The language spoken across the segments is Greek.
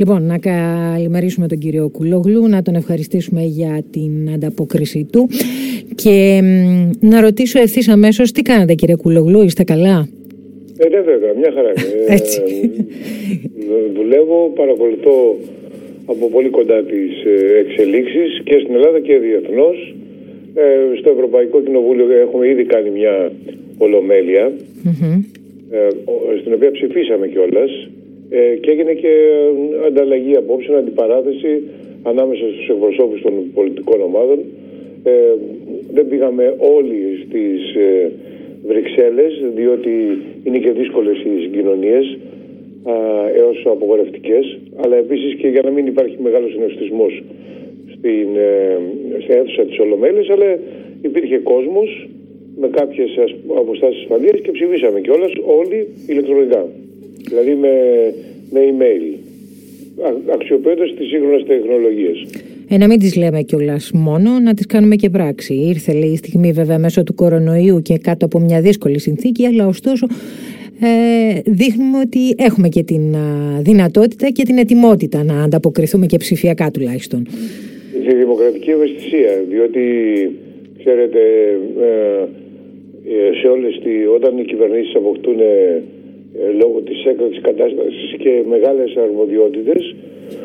Λοιπόν, να καλημερίσουμε τον κύριο Κουλόγλου, να τον ευχαριστήσουμε για την ανταπόκριση του και να ρωτήσω ευθύς αμέσως τι κάνετε κύριε Κουλόγλου, είστε καλά; Ε, ναι, βέβαια, μια χαρά είναι. Έτσι. Ε, δουλεύω, παρακολουθώ από πολύ κοντά τις ε, εξελίξεις και στην Ελλάδα και διεθνώς. Ε, στο Ευρωπαϊκό Κοινοβούλιο έχουμε ήδη κάνει μια ολομέλεια, ε, στην οποία ψηφίσαμε κιόλας ε, και έγινε και ανταλλαγή απόψεων, αντιπαράθεση ανάμεσα στους εκπροσώπους των πολιτικών ομάδων. Ε, δεν πήγαμε όλοι στις ε, Βρυξέλλες, διότι είναι και δύσκολες οι συγκοινωνίες έως απογορευτικές, αλλά επίσης και για να μην υπάρχει μεγάλος συναισθισμός στην, ε, στην αίθουσα της Ολομέλης, αλλά υπήρχε κόσμος με κάποιες αποστάσεις ασφαλείας και ψηφίσαμε κιόλας όλοι ηλεκτρονικά. Δηλαδή με, με email, αξιοποιώντας τις σύγχρονες τεχνολογίες. Ε, να μην τις λέμε κιόλας μόνο, να τις κάνουμε και πράξη. Ήρθε λέει η στιγμή βέβαια μέσω του κορονοϊού και κάτω από μια δύσκολη συνθήκη, αλλά ωστόσο ε, δείχνουμε ότι έχουμε και την δυνατότητα και την ετοιμότητα να ανταποκριθούμε και ψηφιακά τουλάχιστον. Τη δημοκρατική ευαισθησία, διότι ξέρετε ε, ε, σε όλες τις, όταν οι κυβερνήσεις αποκτούν ε, λόγω της έκτακτης κατάστασης και μεγάλες αρμοδιότητες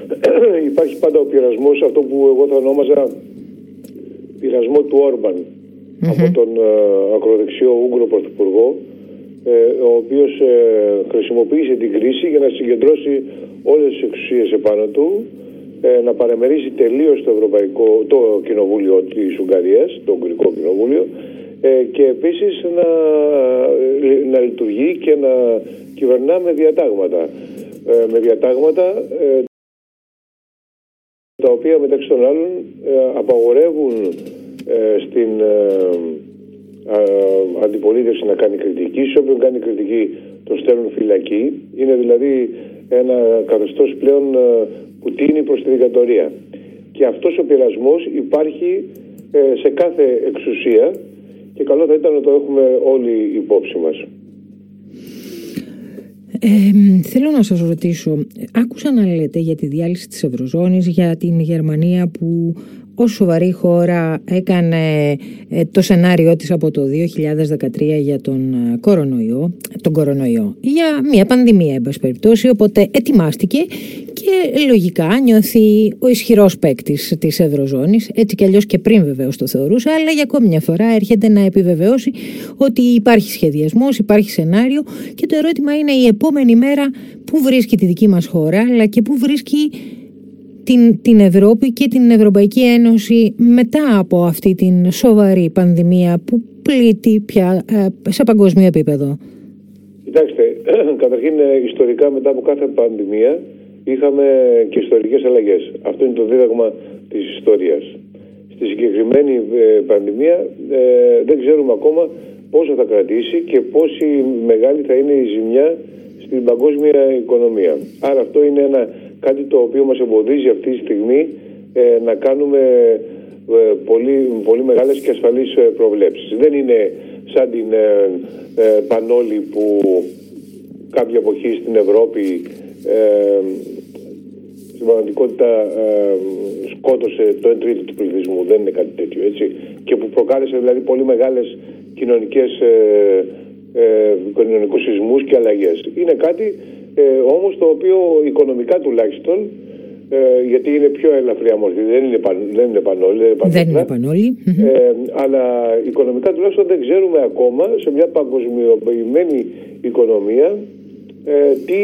υπάρχει πάντα ο πειρασμός αυτό που εγώ θα ονόμαζα πειρασμό του ορμπαν από τον ακροδεξιό Ούγγρο Πρωθυπουργό ο οποίος χρησιμοποίησε την κρίση για να συγκεντρώσει όλες τις εξουσίες επάνω του να παρεμερίσει τελείως το, Ευρωπαϊκό, το Κοινοβούλιο της Ουγγαρίας, το Ουγγρικό Κοινοβούλιο ε, και επίσης να, να λειτουργεί και να κυβερνά με διατάγματα. Ε, με διατάγματα ε, τα οποία μεταξύ των άλλων απαγορεύουν στην αντιπολίτευση να κάνει κριτική. Σε όποιον κάνει κριτική το στέλνουν φυλακή. Είναι δηλαδή ένα καθεστώς πλέον που τίνει προς τη δικατορία. Και αυτός ο πειρασμός υπάρχει σε κάθε εξουσία και καλό θα ήταν να το έχουμε όλοι υπόψη μας. Ε, θέλω να σας ρωτήσω, άκουσα να λέτε για τη διάλυση της Ευρωζώνης, για την Γερμανία που ως σοβαρή χώρα έκανε ε, το σενάριό της από το 2013 για τον ε, κορονοϊό, τον κορονοϊό για μια πανδημία εν περιπτώσει, οπότε ετοιμάστηκε και λογικά νιώθει ο ισχυρός παίκτης της Ευρωζώνης, έτσι κι αλλιώς και πριν βεβαίως το θεωρούσε, αλλά για ακόμη μια φορά έρχεται να επιβεβαιώσει ότι υπάρχει σχεδιασμός, υπάρχει σενάριο και το ερώτημα είναι η επόμενη μέρα πού βρίσκει τη δική μας χώρα, αλλά και πού βρίσκει την, την Ευρώπη και την Ευρωπαϊκή Ένωση μετά από αυτή την σοβαρή πανδημία που πλήττει πια ε, σε παγκόσμιο επίπεδο. Κοιτάξτε, καταρχήν ε, ιστορικά μετά από κάθε πανδημία είχαμε και ιστορικές αλλαγές. Αυτό είναι το δίδαγμα της ιστορίας. Στη συγκεκριμένη ε, πανδημία δεν ξέρουμε ακόμα πόσο θα κρατήσει και πόση μεγάλη θα είναι η ζημιά στην παγκόσμια οικονομία. Άρα αυτό είναι ένα κάτι το οποίο μας εμποδίζει αυτή τη στιγμή ε, να κάνουμε ε, πολύ, πολύ μεγάλες και ασφαλείς ε, προβλέψεις. Δεν είναι σαν την Πανόλη που κάποια εποχή στην Ευρώπη στην πραγματικότητα σκότωσε το 1 τρίτο του πληθυσμού. Δεν είναι κάτι τέτοιο έτσι. Και που προκάλεσε δηλαδή πολύ μεγάλες κοινωνικές ε, κοινωνικούς σεισμούς και αλλαγές. Είναι κάτι ε, όμως το οποίο οικονομικά τουλάχιστον ε, γιατί είναι πιο ελαφριά μορφή, δεν είναι, παν, δεν είναι πανόλη. Δεν είναι πανόλη. Ε, αλλά οικονομικά τουλάχιστον δεν ξέρουμε ακόμα σε μια παγκοσμιοποιημένη οικονομία ε, τι,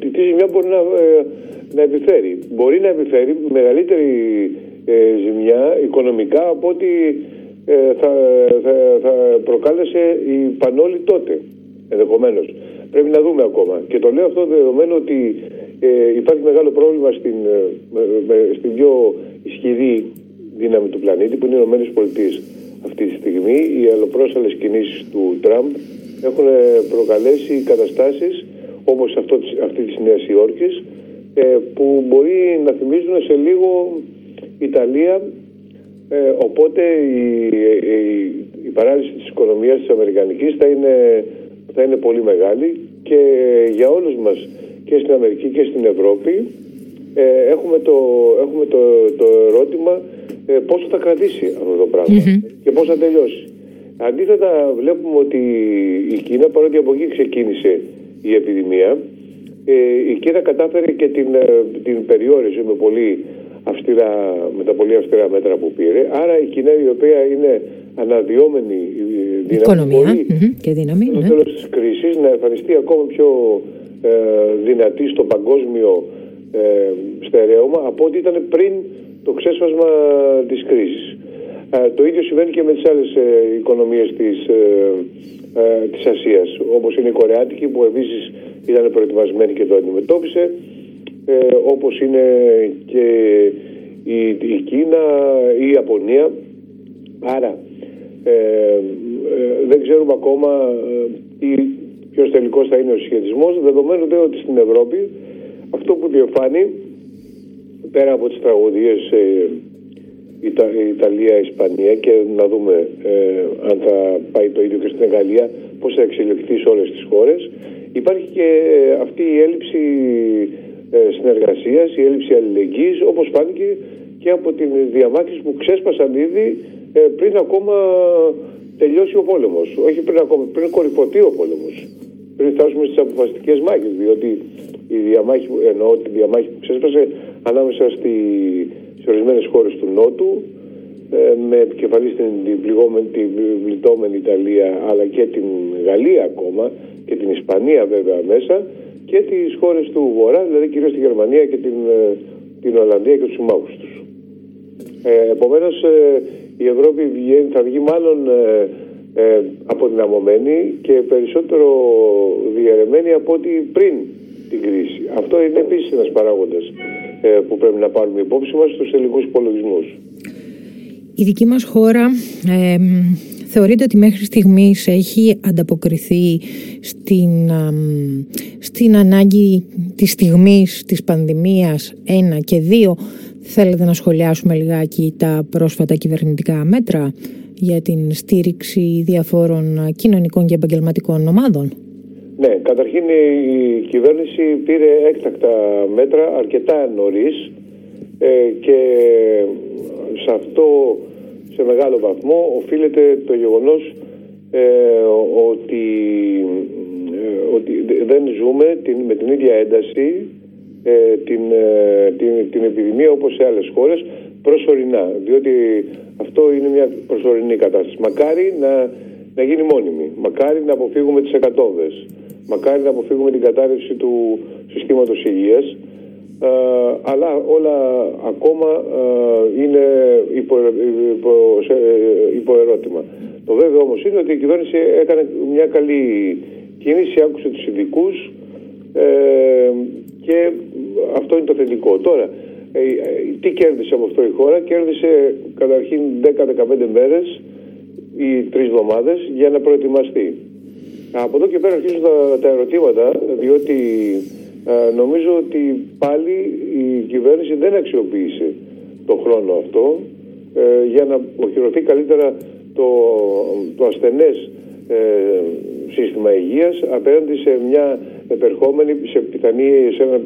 τι, τι ζημιά μπορεί να, ε, να επιφέρει. Μπορεί να επιφέρει μεγαλύτερη ε, ζημιά οικονομικά από ότι ε, θα, θα, θα προκάλεσε η Πανόλη τότε ενδεχομένως. Πρέπει να δούμε ακόμα. Και το λέω αυτό δεδομένου ότι ε, υπάρχει μεγάλο πρόβλημα στην, ε, στην πιο ισχυρή δύναμη του πλανήτη που είναι οι ΗΠΑ αυτή τη στιγμή. Οι αλλοπρόσαλες κινήσεις του Τραμπ έχουν προκαλέσει καταστάσεις όπως αυτό, αυτή της Νέας Υόρκης που μπορεί να θυμίζουν σε λίγο Ιταλία ε, οπότε η, η, η, παράλυση της οικονομίας της Αμερικανικής θα είναι, θα είναι πολύ μεγάλη και για όλους μας και στην Αμερική και στην Ευρώπη ε, έχουμε, το, έχουμε το, το ερώτημα ε, πόσο θα κρατήσει αυτό το πραγμα και πώς θα τελειώσει. Αντίθετα βλέπουμε ότι η Κίνα παρότι από εκεί ξεκίνησε η επιδημία ε, η Κίνα κατάφερε και την, ε, την περιόρισε με, πολύ αυστηρά, με τα πολύ αυστηρά μέτρα που πήρε. Άρα η Κίνα η οποία είναι αναδυόμενη δύναμη και δύναμη στο ναι. τέλος της κρίσης να εμφανιστεί ακόμα πιο ε, δυνατή στο παγκόσμιο ε, στερέωμα από ό,τι ήταν πριν το ξέσπασμα της κρίσης. Ε, το ίδιο συμβαίνει και με τις άλλες ε, οικονομίες της, ε, ε, της Ασίας, όπως είναι η Κορεάτικη που επίσης ήταν προετοιμασμένη και το αντιμετώπισε, ε, όπως είναι και η, η Κίνα ή η Ιαπωνία. Άρα δεν ξέρουμε ακόμα τι, ποιος τελικός θα είναι ο συσχετισμός, δεδομένου ότι στην Ευρώπη αυτό που διεφάνει πέρα από τις τραγωδίες Ιτα, Ιταλία, Ισπανία και να δούμε ε, αν θα πάει το ίδιο και στην Γαλλία, πώς θα εξελιχθεί σε όλες τις χώρες. Υπάρχει και ε, αυτή η έλλειψη ε, συνεργασίας, η έλλειψη αλληλεγγύης, όπως φάνηκε και από την διαμάχες που ξέσπασαν ήδη ε, πριν ακόμα τελειώσει ο πόλεμος. Όχι πριν ακόμα, πριν κορυφωθεί ο πόλεμος. Πριν φτάσουμε στις αποφασιστικές μάχες, διότι η διαμάχη, εννοώ τη διαμάχη που ξέσπασε ανάμεσα στη σε ορισμένες χώρες του Νότου ε, με επικεφαλής στην την πληττόμενη Ιταλία αλλά και την Γαλλία ακόμα και την Ισπανία βέβαια μέσα και τις χώρες του Βορρά, δηλαδή κυρίως τη Γερμανία και την, ε, την Ολλανδία και τους συμμάχους τους. Ε, επομένως ε, η Ευρώπη θα βγει μάλλον ε, ε, αποδυναμωμένη και περισσότερο διαιρεμένη από ό,τι πριν την κρίση. Αυτό είναι επίσης ένας παράγοντας ε, που πρέπει να πάρουμε υπόψη μας στους τελικούς υπολογισμούς. Η δική μας χώρα ε, θεωρείται ότι μέχρι στιγμής έχει ανταποκριθεί στην, στην ανάγκη της στιγμής της πανδημίας ένα και δύο. Θέλετε να σχολιάσουμε λιγάκι τα πρόσφατα κυβερνητικά μέτρα για την στήριξη διαφόρων κοινωνικών και επαγγελματικών ομάδων; Ναι, καταρχήν η κυβέρνηση πήρε έκτακτα μέτρα αρκετά νωρίς ε, και σε αυτό σε μεγάλο βαθμό οφείλεται το γεγονός ε, ότι, ε, ότι δεν ζούμε την, με την ίδια ένταση την, την, την επιδημία όπως σε άλλες χώρες προσωρινά. Διότι αυτό είναι μια προσωρινή κατάσταση. Μακάρι να, να γίνει μόνιμη. Μακάρι να αποφύγουμε τις εκατόβες Μακάρι να αποφύγουμε την κατάρρευση του συστήματος υγείας, ε, αλλά όλα ακόμα ε, είναι υπο, υπο, υπο ερώτημα. Το βέβαιο όμως είναι ότι η κυβέρνηση έκανε μια καλή κίνηση, άκουσε τους ειδικούς ε, και αυτό είναι το θετικό. Τώρα, ε, τι κέρδισε από αυτό η χώρα, κέρδισε καταρχήν 10-15 μέρες ή τρεις εβδομάδες για να προετοιμαστεί. Από εδώ και πέρα αρχίζουν τα, τα ερωτήματα, διότι ε, νομίζω ότι πάλι η κυβέρνηση δεν αξιοποίησε το χρόνο αυτό ε, για να οχυρωθεί καλύτερα το, το ασθενές ε, σύστημα υγείας απέναντι σε μια επερχόμενη, σε, πιθανή, σε ένα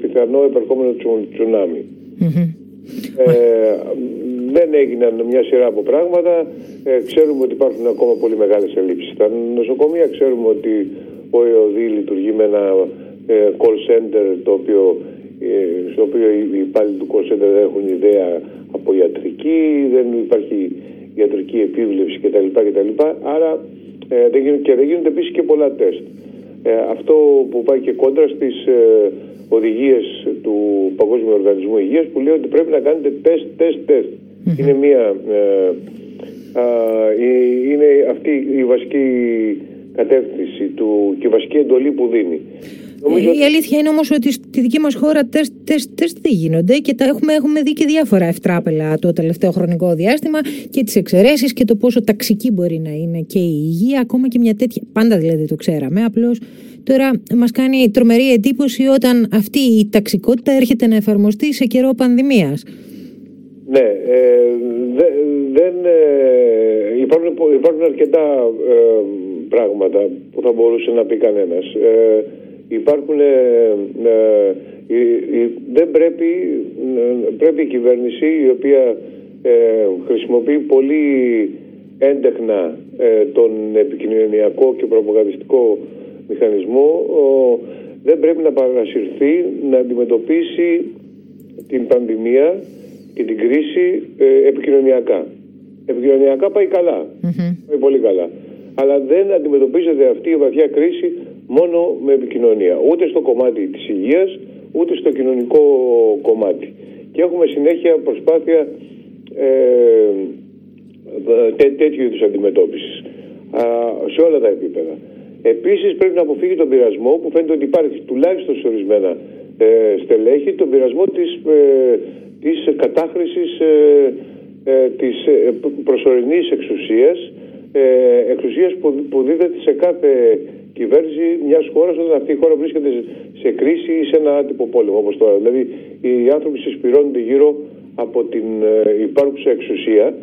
πιθανό επερχόμενο τσουνάμι. Ε, δεν έγιναν μια σειρά από πράγματα. Ε, ξέρουμε ότι υπάρχουν ακόμα πολύ μεγάλες ελλείψεις. Στα νοσοκομεία ξέρουμε ότι ο ΕΟΔΗ λειτουργεί με ένα ε, call center το οποίο, ε, στο οποίο οι υπάλληλοι του call center δεν έχουν ιδέα από ιατρική, δεν υπάρχει ιατρική επίβλεψη κτλ. κτλ. Άρα ε, δεν γίνουν, και δεν γίνονται επίσης και πολλά τεστ. Ε, αυτό που πάει και κόντρα στις ε, οδηγίες του Παγκόσμιου Οργανισμού Υγείας που λέει ότι πρέπει να κάνετε τεστ, τεστ, τεστ. Είναι μια... Ε, είναι αυτή η βασική κατεύθυνση του και η βασική εντολή που δίνει. η αλήθεια είναι όμως ότι στη δική μας χώρα τεστ, τεστ, τεστ δεν γίνονται και τα έχουμε, έχουμε δει και διάφορα ευτράπελα το τελευταίο χρονικό διάστημα και τις εξαιρέσεις και το πόσο ταξική μπορεί να είναι και η υγεία ακόμα και μια τέτοια, πάντα δηλαδή το ξέραμε, απλώς τώρα μας κάνει τρομερή εντύπωση όταν αυτή η ταξικότητα έρχεται να εφαρμοστεί σε καιρό πανδημίας. Ναι, ε, δεν, ε, υπάρχουν, υπάρχουν αρκετά ε, πράγματα που θα μπορούσε να πει κανένας. Ε, υπάρχουν, δεν πρέπει, πρέπει η κυβέρνηση η οποία χρησιμοποιεί πολύ έντεχνα τον επικοινωνιακό και προπαγανδιστικό μηχανισμό δεν πρέπει να παρασυρθεί να αντιμετωπίσει την πανδημία και την κρίση ε, επικοινωνιακά. Επικοινωνιακά πάει πάει πολύ καλά. Αλλά δεν αντιμετωπίζεται αυτή η βαθιά κρίση μόνο με επικοινωνία. Ούτε στο κομμάτι της υγείας, ούτε στο κοινωνικό κομμάτι. Και έχουμε συνέχεια προσπάθεια ε, τέ, τέτοιου είδους αντιμετώπισης σε όλα τα επίπεδα. Επίσης πρέπει να αποφύγει τον πειρασμό που φαίνεται ότι υπάρχει τουλάχιστον σε ορισμένα ε, στελέχη, τον πειρασμό της, ε, της κατάχρησης ε, ε της ε, προσωρινής εξουσίας, ε, εξουσίας που, που δίδεται σε κάθε κυβέρνηση μιας χώρας όταν αυτή η χώρα βρίσκεται σε κρίση ή σε ένα άτυπο πόλεμο όπως τώρα. Δηλαδή οι άνθρωποι συσπηρώνονται γύρω από την υπάρχουσα εξουσία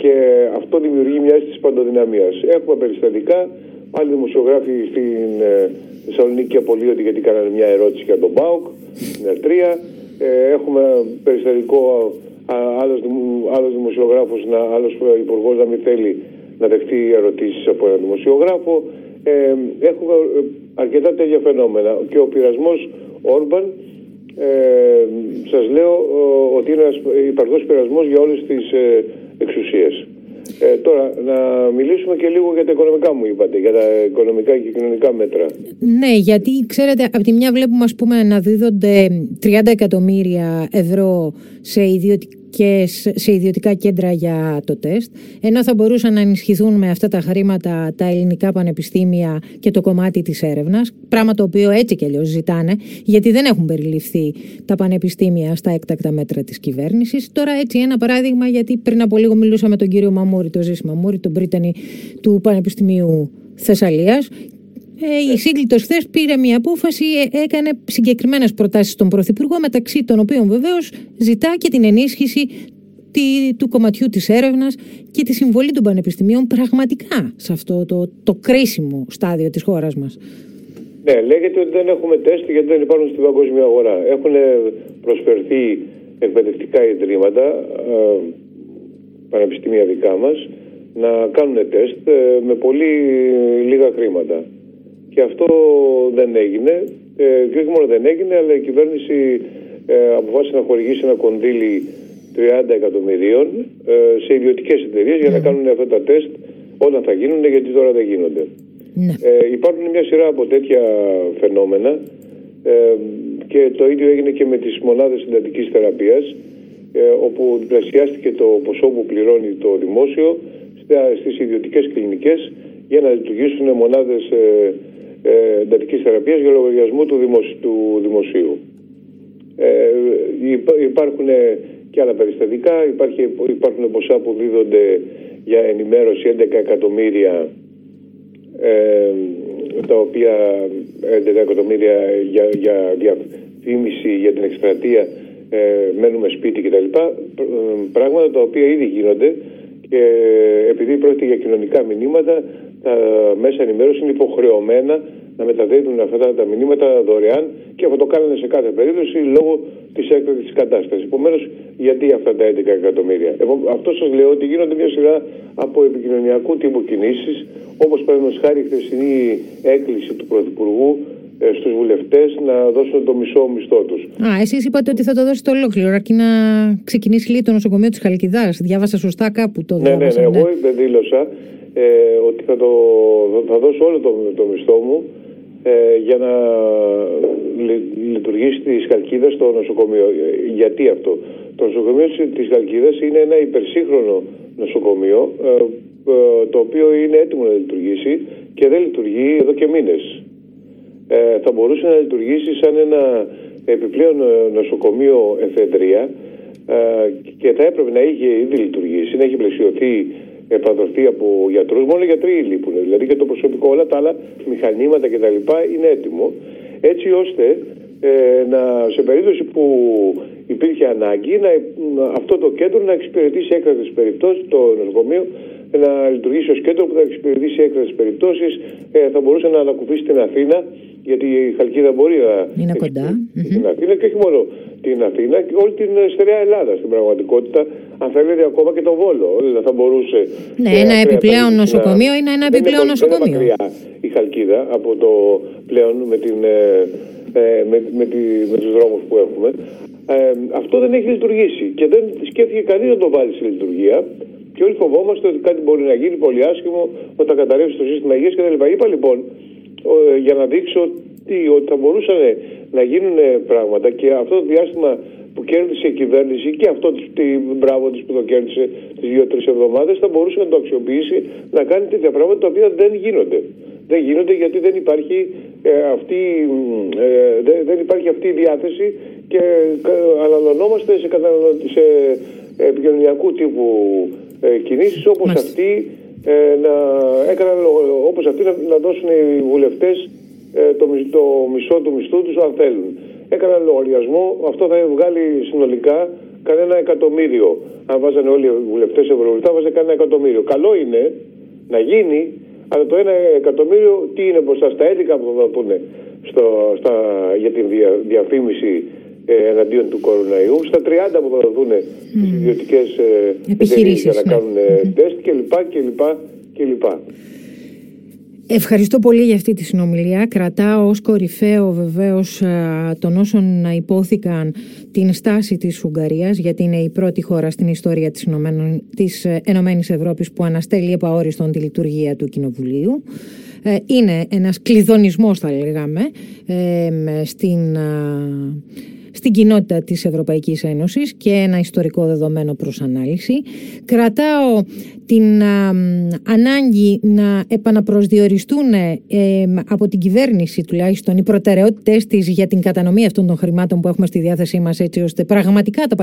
και αυτό δημιουργεί μια αίσθηση παντοδυναμίας. Έχουμε περιστατικά Άλλοι δημοσιογράφοι στην ε, Θεσσαλονίκη απολύονται γιατί κάνανε μια ερώτηση για τον ΠΑΟΚ, στην Ερτρία. Ε, έχουμε περιστατικό άλλος, άλλος δημοσιογράφος, να, άλλος υπουργός να μην θέλει να δεχτεί ερωτήσεις από έναν δημοσιογράφο. Ε, έχουμε αρκετά τέτοια φαινόμενα και ο πειρασμός Όρμπαν ε, σας λέω ότι είναι ένας υπαρκτός πειρασμός για όλες τις ε, εξουσίες. Ε, τώρα, να μιλήσουμε και λίγο για τα οικονομικά μου είπατε, για τα οικονομικά και κοινωνικά μέτρα. Ναι, γιατί ξέρετε, από τη μια βλέπουμε ας πούμε να δίδονται 30 εκατομμύρια ευρώ σε ιδιωτικά και σε ιδιωτικά κέντρα για το τεστ, ενώ θα μπορούσαν να ενισχυθούν με αυτά τα χρήματα τα ελληνικά πανεπιστήμια και το κομμάτι της έρευνας, πράγμα το οποίο έτσι και αλλιώς ζητάνε, γιατί δεν έχουν περιληφθεί τα πανεπιστήμια στα έκτακτα μέτρα της κυβέρνησης. Τώρα έτσι ένα παράδειγμα, γιατί πριν από λίγο μιλούσα με τον κύριο Μαμούρη, το Ζήση Μαμούρη, τον πρίτανη του Πανεπιστημίου Θεσσαλίας ε, η σύγκλιτο χθες πήρε μια απόφαση, ε, έκανε συγκεκριμένες προτάσεις στον Πρωθυπουργό, μεταξύ των οποίων βεβαίως ζητά και την ενίσχυση του κομματιού της έρευνας και τη συμβολή των πανεπιστημίων πραγματικά σε αυτό το, το κρίσιμο στάδιο της χώρας μας. Ναι, λέγεται ότι δεν έχουμε τεστ γιατί δεν υπάρχουν στην παγκόσμια αγορά. Έχουν προσφερθεί εκπαιδευτικά ιδρύματα, ε, πανεπιστήμια δικά μας, να κάνουν τεστ με πολύ λίγα χρήματα. Και αυτό δεν έγινε. Ε, και όχι μόνο δεν έγινε, αλλά η κυβέρνηση ε, αποφάσισε να χορηγήσει ένα κονδύλι 30 εκατομμυρίων ε, σε ιδιωτικές εταιρείες για να ναι. κάνουν αυτά τα τεστ όταν θα γίνουν, γιατί τώρα δεν γίνονται. Ναι. Ε, υπάρχουν μια σειρά από τέτοια φαινόμενα ε, και το ίδιο έγινε και με τις μονάδες συντατικής θεραπείας ε, όπου διπλασιάστηκε το ποσό που πληρώνει το δημόσιο στις ιδιωτικές κλινικές για να λειτουργήσουν μονάδες ε, ε, εντατικής θεραπείας για λογαριασμό του, του δημοσίου. Ε, υπάρχουν και άλλα περιστατικά, υπάρχει, υπάρχουν ποσά που δίδονται για ενημέρωση 11 εκατομμύρια ε, τα οποία 11 εκατομμύρια για, για διαφήμιση για την εκστρατεία ε, μένουμε σπίτι κτλ. Πράγματα τα οποία ήδη γίνονται και επειδή πρόκειται για κοινωνικά μηνύματα τα μέσα ενημέρωση είναι υποχρεωμένα να μεταδίδουν αυτά τα μηνύματα δωρεάν και αυτό το κάνανε σε κάθε περίπτωση λόγω της έκτακτης κατάστασης. Επομένως, γιατί αυτά τα 11 εκατομμύρια; Αυτό σας λέω ότι γίνονται μια σειρά από επικοινωνιακού τύπου κινήσεις, όπως παραδείγματος χάρη η χθεσινή έκκληση του Πρωθυπουργού ε, στους βουλευτές να δώσουν το μισό μισθό τους. Α, εσείς είπατε ότι θα το δώσετε ολόκληρο, αρκεί να ξεκινήσει λίγο το νοσοκομείο της Χαλκιδάς. Διάβασα σωστά κάπου το ναι, ναι, ναι, εγώ δήλωσα ε, ότι θα, το, θα δώσω όλο το, το μισθό μου ε, για να λειτουργήσει τη Χαλκίδα στο νοσοκομείο. Ε, γιατί αυτό; Το νοσοκομείο της Χαλκίδας είναι ένα υπερσύγχρονο νοσοκομείο ε, το οποίο είναι έτοιμο να λειτουργήσει και δεν λειτουργεί εδώ και μήνες. θα μπορούσε να λειτουργήσει σαν ένα επιπλέον νοσοκομείο εφεδρεία και θα έπρεπε να είχε ήδη λειτουργήσει, να έχει πλαισιωθεί επανδοθεί από γιατρούς. Μόνο οι γιατροί λείπουν. Δηλαδή και το προσωπικό, όλα τα άλλα μηχανήματα κτλ. είναι έτοιμο. Έτσι ώστε ε, να, σε περίπτωση που υπήρχε ανάγκη να, αυτό το κέντρο να εξυπηρετήσει έκτακτες περιπτώσεις, το νοσοκομείο να λειτουργήσει ως κέντρο που θα εξυπηρετήσει έκτατε περιπτώσεις. Ε, θα μπορούσε να ανακουφίσει την Αθήνα, γιατί η Χαλκίδα μπορεί να είναι κοντά. Την Αθήνα και όχι μόνο την Αθήνα, και όλη την στερεά Ελλάδα στην πραγματικότητα. Αν θέλετε, ακόμα και τον Βόλο. Δηλαδή θα μπορούσε. Ναι, ένα επιπλέον νοσοκομείο είναι ένα επιπλέον νοσοκομείο. Είναι μακριά η Χαλκίδα από το πλέον με, την, ε, ε, με, με, τη, με τους δρόμους που έχουμε. Ε, αυτό δεν έχει λειτουργήσει και δεν σκέφτηκε κανείς να το βάλει σε λειτουργία. Και όλοι φοβόμαστε ότι κάτι μπορεί να γίνει πολύ άσχημο, ότι θα καταρρεύσει το σύστημα υγείας κτλ. Είπα λοιπόν για να δείξω ότι, ότι θα μπορούσαν να γίνουν πράγματα και αυτό το διάστημα που κέρδισε η κυβέρνηση και αυτό τη μπράβο της που το κέρδισε τις δύο-τρεις εβδομάδες θα μπορούσε να το αξιοποιήσει να κάνει τέτοια πράγματα τα οποία δεν γίνονται. Δεν γίνονται γιατί δεν υπάρχει, ε, αυτή, ε, δεν υπάρχει αυτή η διάθεση και αναλωνόμαστε σε, σε επικοινωνιακού τύπου ε, κινήσεις όπως αυτή ε, να έκαναν όπως αυτοί να, να δώσουν οι βουλευτές ε, το, το μισό του μισθού τους αν θέλουν. Έκαναν λογαριασμό, αυτό θα βγάλει συνολικά κανένα εκατομμύριο. Αν βάζανε όλοι οι βουλευτές ευρωβουλευτά, βάζανε κανένα εκατομμύριο. Καλό είναι να γίνει, αλλά το ένα εκατομμύριο τι είναι μπροστά στα 11 που θα πούνε στο, στα, για την δια, διαφήμιση ε, εναντίον του κοροναϊού, στα 30 που θα δοθούν mm. στις ιδιωτικές ε, επιχειρήσεις για να ναι. κάνουν mm-hmm. τεστ κλπ. κλπ. Ευχαριστώ πολύ για αυτή τη συνομιλία. Κρατάω ως κορυφαίο βεβαίως των όσων υπόθηκαν την στάση της Ουγγαρίας γιατί είναι η πρώτη χώρα στην ιστορία της, Ηνωμένων, της Ενωμένης Ευρώπης που αναστέλει επαόριστον τη λειτουργία του Κοινοβουλίου. Είναι ένας κλειδονισμός θα λέγαμε στην στην κοινότητα της Ευρωπαϊκής Ένωσης και ένα ιστορικό δεδομένο προς ανάλυση. Κρατάω την ανάγκη να επαναπροσδιοριστούν ε, από την κυβέρνηση τουλάχιστον οι προτεραιότητες της για την κατανομή αυτών των χρημάτων που έχουμε στη διάθεσή μας έτσι ώστε πραγματικά τα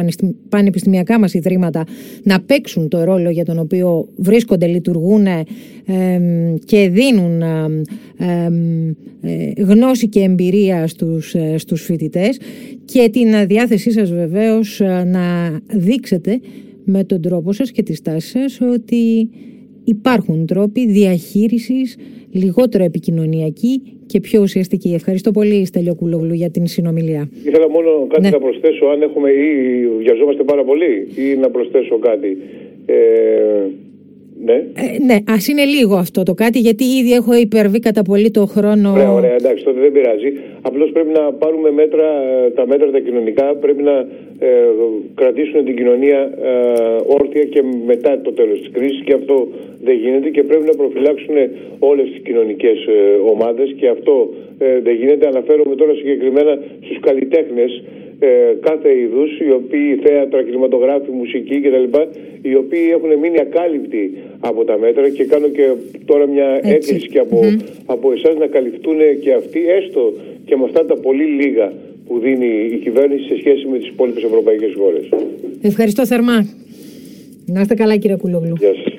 πανεπιστημιακά μας ιδρύματα να παίξουν το ρόλο για τον οποίο βρίσκονται, λειτουργούν και δίνουν ε, γνώση και εμπειρία στους, ε, στους φοιτητές και την διάθεσή σας βεβαίως να δείξετε με τον τρόπο σας και τη στάση σας ότι υπάρχουν τρόποι διαχείρισης λιγότερο επικοινωνιακή και πιο ουσιαστική. Ευχαριστώ πολύ Στέλιο Κουλόγλου για την συνομιλία. Ήθελα μόνο κάτι ναι. να προσθέσω αν έχουμε ή βιαζόμαστε πάρα πολύ ή να προσθέσω κάτι. Ε, ναι. Ε, ναι, ας είναι λίγο αυτό το κάτι, γιατί ήδη έχω υπερβεί κατά πολύ το χρόνο. Ωραία, ωραία, εντάξει, τότε δεν πειράζει. Απλώς πρέπει να πάρουμε μέτρα, ε, τα μέτρα τα κοινωνικά, πρέπει να ε, κρατήσουν την κοινωνία ε, όρθια και μετά το τέλος της κρίσης και αυτό δεν γίνεται και πρέπει να προφυλάξουν όλες τις κοινωνικές ε, ομάδες και αυτό ε, δεν γίνεται. Αναφέρομαι τώρα συγκεκριμένα στους καλλιτέχνες ε, κάθε είδους, οι οποίοι θέατρα, κινηματογράφοι, μουσική κτλ., οι οποίοι έχουν μείνει ακάλυπτοι από τα μέτρα και κάνω και τώρα μια έκκληση και από, mm από εσάς να καλυφθούν και αυτοί, έστω και με αυτά τα πολύ λίγα που δίνει η κυβέρνηση σε σχέση με τις υπόλοιπες ευρωπαϊκές χώρες. Ευχαριστώ θερμά. Να είστε καλά, κύριε Κουλόγλου. Γεια σας.